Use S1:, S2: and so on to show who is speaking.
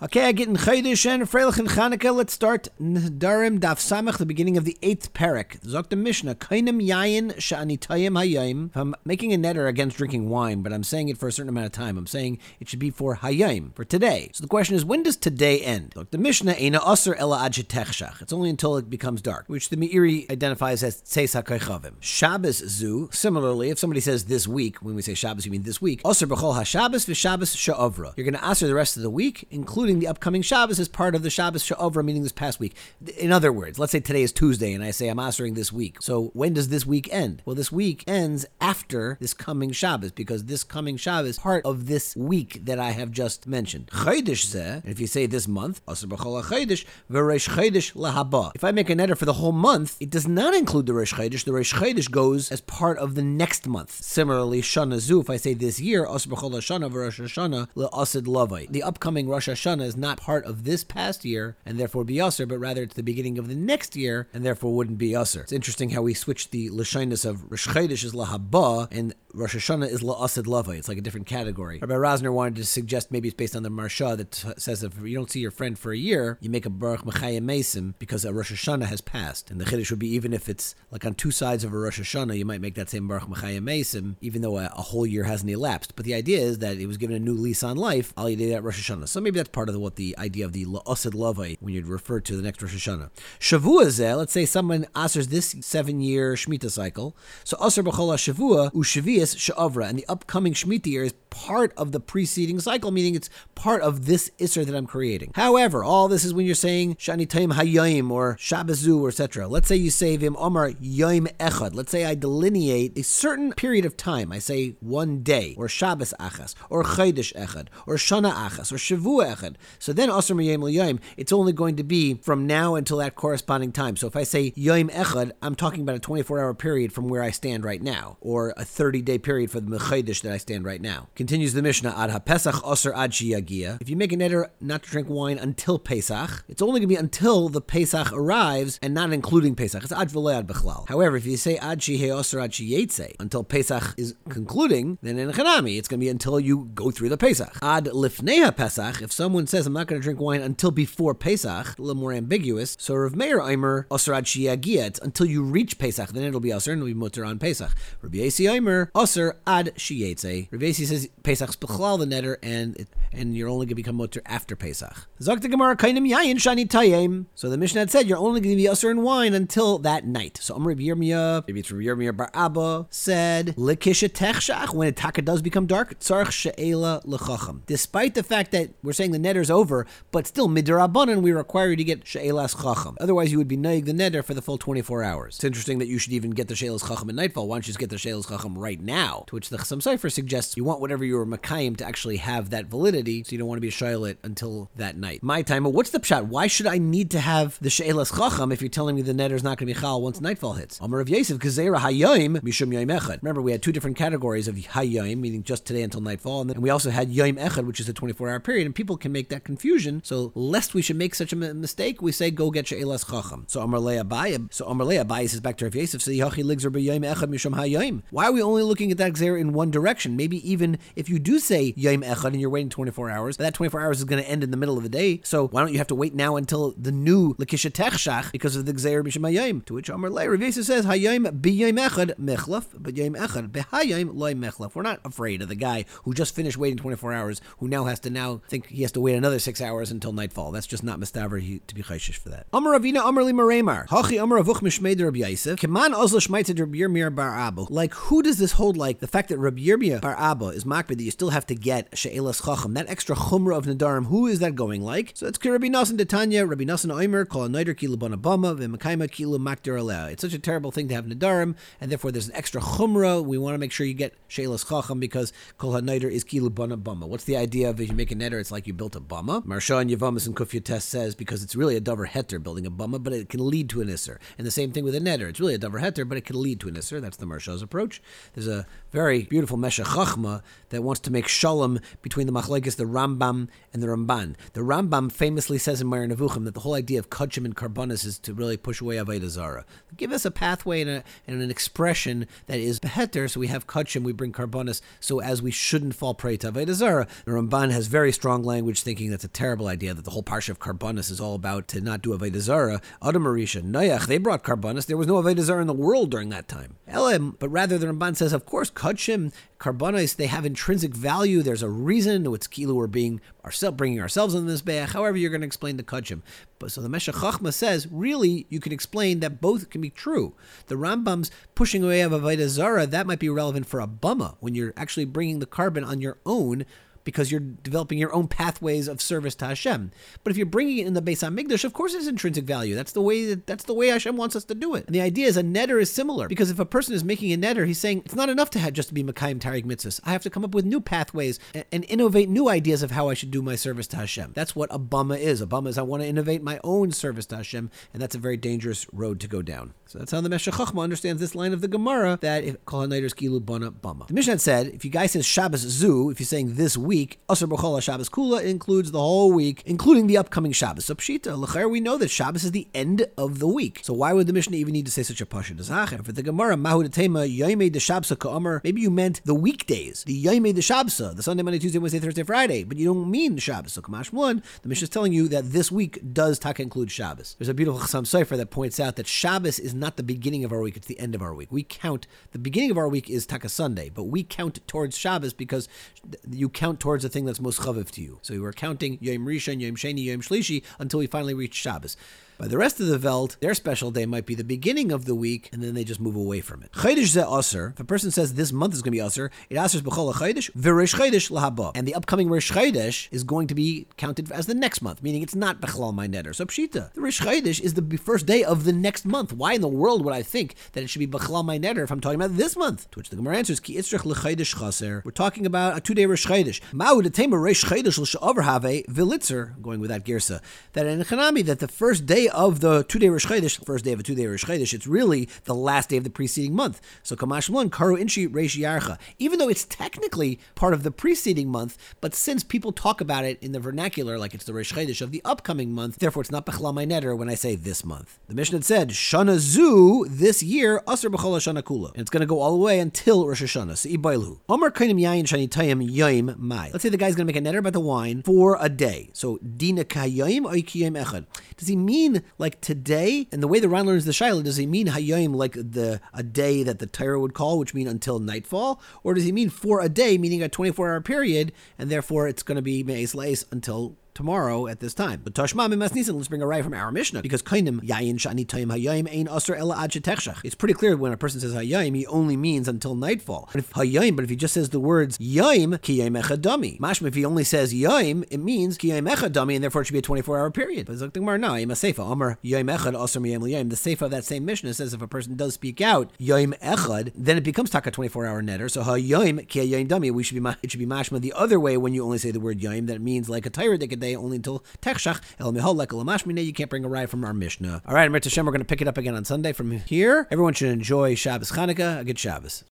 S1: Okay, I get in Chaydish and Freilich and Chanukah. Let's start Nadarim Daf Samach, the beginning of the eighth parak. Zok Mishnah, Kainim Yayin Sha'anitayim Hayayim. I'm making a netter against drinking wine, but I'm saying it for a certain amount of time, I'm saying it should be for Hayayim, for today. So the question is, when does today end? Look, the Mishnah, Eina Aser Ela Ajitechshach. It's only until it becomes dark, which the Meiri identifies as Tseis HaKaychavim. Shabbos Zu, similarly, if somebody says this week, when we say Shabbos, you mean this week, Aser B'chol HaShabbos V'Shabbos Sha'avra. You're going to Aser the rest of the week, including including the upcoming Shabbos as part of the Shabbos Sha'ovra, meaning this past week. In other words, let's say today is Tuesday and I say I'm answering this week. So when does this week end? Well, this week ends after this coming Shabbos because this coming Shabbos is part of this week that I have just mentioned. Chaydish zeh, if you say this month, if I make a netter for the whole month, it does not include the Rosh Chaydish. The Rosh Chaydish goes as part of the next month. Similarly, Shana Zu, if I say this year, the upcoming Rosh Hashanah Hashanah is not part of this past year and therefore be usher, but rather it's the beginning of the next year and therefore wouldn't be usher. It's interesting how we switch the lashinus of Rosh Chodesh is lahaba and Rosh Hashanah is la'asid lava. It's like a different category. Rabbi Rosner wanted to suggest maybe it's based on the Maharsha that says if you don't see your friend for a year, you make a Baruch Mechayim Mesim because a Rosh Hashanah has passed. And the Chiddush would be even if it's like on two sides of a Rosh Hashanah, you might make that same Baruch Mechayim Mesim, even though a, a, whole year hasn't elapsed. But the idea is that it was given a new lease on life, al that Rosh Hashanah. So maybe that's part of the, what the idea of the la'asid lava when you'd refer to the next Rosh Hashanah. Shavua zeh, let's say someone answers this seven year Shemitah cycle. So Asr B'chol Shavua, Ushavias Sha'avra, and the upcoming Shemitah year is part of the preceding cycle, meaning it's part of this Isser that I'm creating. However, all this is when you're saying Shani Taim Hayayim or Shabbazu, or etc. Let's say you say Vim Omar Yom Echad. Let's say I delineate a certain period of time. I say one day, or Shabbos Achas, or Chaydish Echad, or Shana Achas, or Shavua Echad. So then Asr Yom Yom, it's only going to be from now until that corresponding time. So if I say Yom Echad, I'm talking about a 24 hour period from where I stand right now, or a 30 day period for the Mechaydish that I stand right now. Continues the Mishnah, Ad HaPesach Osir Ad Shiyagia. If you make a neder not to drink wine until Pesach, it's only going to be until the Pesach arrives and not including Pesach. It's Ad Ad Bechlal. However, if you say Ad Shihe Osir Ad Shiyetze, until Pesach is concluding, then in Chanami, it's going to be until you go through the Pesach. Ad Lifneha Pesach, if someone says, I'm not going to drink wine until before Pesach, a little more ambiguous. So Rav Meir Eimer Osir Ad Shiyagia, it's until you reach Pesach, then it'll be Osir and it'll be Mutter on Pesach. Rabbi Yasi Eimer Osir Ad Shiyetze. Yasi says Pesach's bechlal the netter, and and you're only going to become mutter after Pesach. So the Mishnah had said you're only going to be usher in wine until that night. So Amr Yirmiyah, maybe it's from Yirmiyah Bar Abba, said likisha techshach when taka does become dark. Despite the fact that we're saying the netter's over, but still midirabanan we require you to get she'elas chacham. Otherwise you would be naig the netter for the full 24 hours. It's interesting that you should even get the she'elas chacham at nightfall. Why don't you just get the she'elas chacham right now? To which the Chassam suggests you want whatever you're makayim to actually have that validity, so you don't want to be a shaylet until that night. My time, what's the pshat? Why should I need to have the she'elas chacham if you're telling me the netter's not going to be chal once nightfall hits? Amar of Yosef, Gezerah hayayim mishum yom echad. Remember, we had two different categories of hayayim, meaning just today until nightfall, and then we also had yom echad, which is a 24-hour period, and people can make that confusion. So, lest we should make such a mistake, we say go get she'elas chacham. So Amar Le'abayim, so Amar Le'abayim says back to Rav Yosef, so yachi ligzer b'yom echad mishum hayayim. Why are we only looking at that gzer in one direction? Maybe even if you do say Yom Echad and you're waiting 24 hours, that 24 hours is going to end in the middle of the day. So why don't you have to wait now until the new Lakisha Techshach because of the Gzeir B'Shem To which Amar Lei Rav says Hayayim B'Yom Echad Mechlaf, but Yom Echad B'Hayayim Loi Mechlaf. We're not afraid of the guy who just finished waiting 24 hours, who now has to now think he has to wait another six hours until nightfall. That's just not mistaver to be chayshish for that. Amar Ravina Amar Li Maremar Hachi Amar Avuch Mishmei Rabbi Yosef Keman Ozla Shmaitzed Rabbi Yirmiyah Bar Abba. Like who does this hold like the fact that Rabbi Yirmiyah Bar Abba is makbid that you still have to get she'elas chacham, that extra chumrah of nadarim, who is that going like? So it's Rabbi Nasan Detanya, Rabbi Nasan Oimer, call a nider kilu bonabama, v'makaima kilu makdir. It's such a terrible thing to have nadarim, and therefore there's an extra chumrah. We want to make sure you get she'elas chacham because kol hanider is kilu bonabama. What's the idea of if you make a neder, it's like you built a bama? Maharsha and Yavamas and Kufya Test says because it's really a davar heter building a bama, but it can lead to an isser. And the same thing with a neder. It's really a davar heter, but it can lead to an isser. That's the Maharsha's approach. There's a very beautiful Meshech Chachma that wants to make shalom between the machlekes, the Rambam, and the Ramban. The Rambam famously says in Meir that the whole idea of kachim and karbonis is to really push away avodah zara. Give us a pathway and, a, and an expression that is beheter, so we have kachim, we bring karbonis, so as we shouldn't fall prey to avodah. The Ramban has very strong language, thinking that's a terrible idea that the whole parsha of karbonis is all about to not do avodah zara. Adam Marisha, Noach, they brought karbonis. There was no avodah in the world during that time. Elim, but rather the Ramban says, of course, kachim, karbonis, they have intrinsic value. There's a reason. It's kilu we're being ourselves, bringing ourselves in this bayach. However, you're going to explain the kachim. But so the Meshech Chachma says, really, you can explain that both can be true. The Rambam's pushing away of avodah zara that might be relevant for a bama when you're actually bringing the carbon on your own because you're developing your own pathways of service to Hashem. But if you're bringing it in the Beis Hamikdash, of course, it's intrinsic value. That's the way that, that's the way Hashem wants us to do it. And the idea is a netter is similar because if a person is making a netter, he's saying it's not enough to have just to be Makayim Tarig mitzvahs. I have to come up with new pathways and, and, innovate new ideas of how I should do my service to Hashem. That's what a bama is. A bama is I want to innovate my own service to Hashem, and that's a very dangerous road to go down. So that's how the Meshech Chachma understands this line of the Gemara that if Kol Gilu Bana Bama. The Mishnah said if you guys says Shabbos Zu, if you're saying this week, Asr B'chol Shabbos Kula includes the whole week, including the upcoming Shabbos. So Pshita, L'cher, we know that Shabbos is the end of the week. So why would the Mishnah even need to say such a pasha? For the Gemara, Mahu Tema Yaimei de Shabsa Ka'amar, maybe you meant the weekdays, the Yaimei de Shabsa, the Sunday, Monday, Tuesday, Wednesday, Thursday, Friday, but you don't mean Shabbos. So Kamash one, the Mishnah is telling you that this week does taka include Shabbos. There's a beautiful Chassam Sofer that points out that Shabbos is not the beginning of our week, it's the end of our week. We count, the beginning of our week is Taka Sunday, but we count towards Shabbos because you count towards the thing that's most chaviv to you. So we were counting Yom Rishon, Yom Sheni, Yom Shlishi until we finally reached Shabbos. By the rest of the Welt, their special day might be the beginning of the week, and then they just move away from it. Chodesh ze aser. If a person says this month is going to be aser, it asers b'chol chodesh v'rish. And the upcoming rish chodesh is going to be counted as the next month, meaning it's not bechlal my netter. So pshita, the rish chodesh is the first day of the next month. Why in the world would I think that it should be bechlal my netter if I'm talking about this month? To which the Gemara answers, ki itzrich lechodesh chaser. We're talking about a two-day rish chodesh. Ma'u detema rish chodesh l'shavar have vilitzer. Going with that girsa, that in Hanami that the first day of the two-day Rosh Chodesh, first day of a two-day Rosh Chodesh, it's really the last day of the preceding month. So Kamash Malon, Karu Inshi Reish Yarcha. Even though it's technically part of the preceding month, but since people talk about it in the vernacular like it's the Rosh Chodesh of the upcoming month, therefore it's not Bechla Netter when I say this month. The Mishnah said, Shana Zu, this year, Asr B'chol Shana Kula. And it's going to go all the way until Rosh Hashanah. So Ibailu. Omar Kainim Yayin Shani Tayim Yaim Mai. Let's say the guy's going to make a netter about the wine for a day. So Dina Kayim Oikiyim Echad. Does he mean like today? And the way the Ran learns the Shaila, does he mean Hayom like the a day that the Torah would call, which mean until nightfall? Or does he mean for a day, meaning a 24 hour period, and therefore it's going to be Me'ez Leis until tomorrow at this time. But Tashma Mimas Nisan, let's bring a right from our Mishnah because Kainim It's pretty clear when a person says Hayayim, he only means until nightfall. But if Hayayim, but if he just says the words Yaim Ki Echadami, Mashma, if he only says Yaim, it means Ki Echadami, and therefore it should be a 24 hour period. But no. The Seifa of that same Mishnah says if a person does speak out Yaim Echad, then it becomes Taka 24 hour netter. So Hayayim Ki Yaim Dami, we should be it should be Mashma the other way when you only say the word Yaim. That means like a Torah day only until Techshach El Miholek Lamashmine. You can't bring a ride from our Mishnah. All right, Amir Hashem, we're going to pick it up again on Sunday from here. Everyone should enjoy Shabbos Chanukah. A good Shabbos.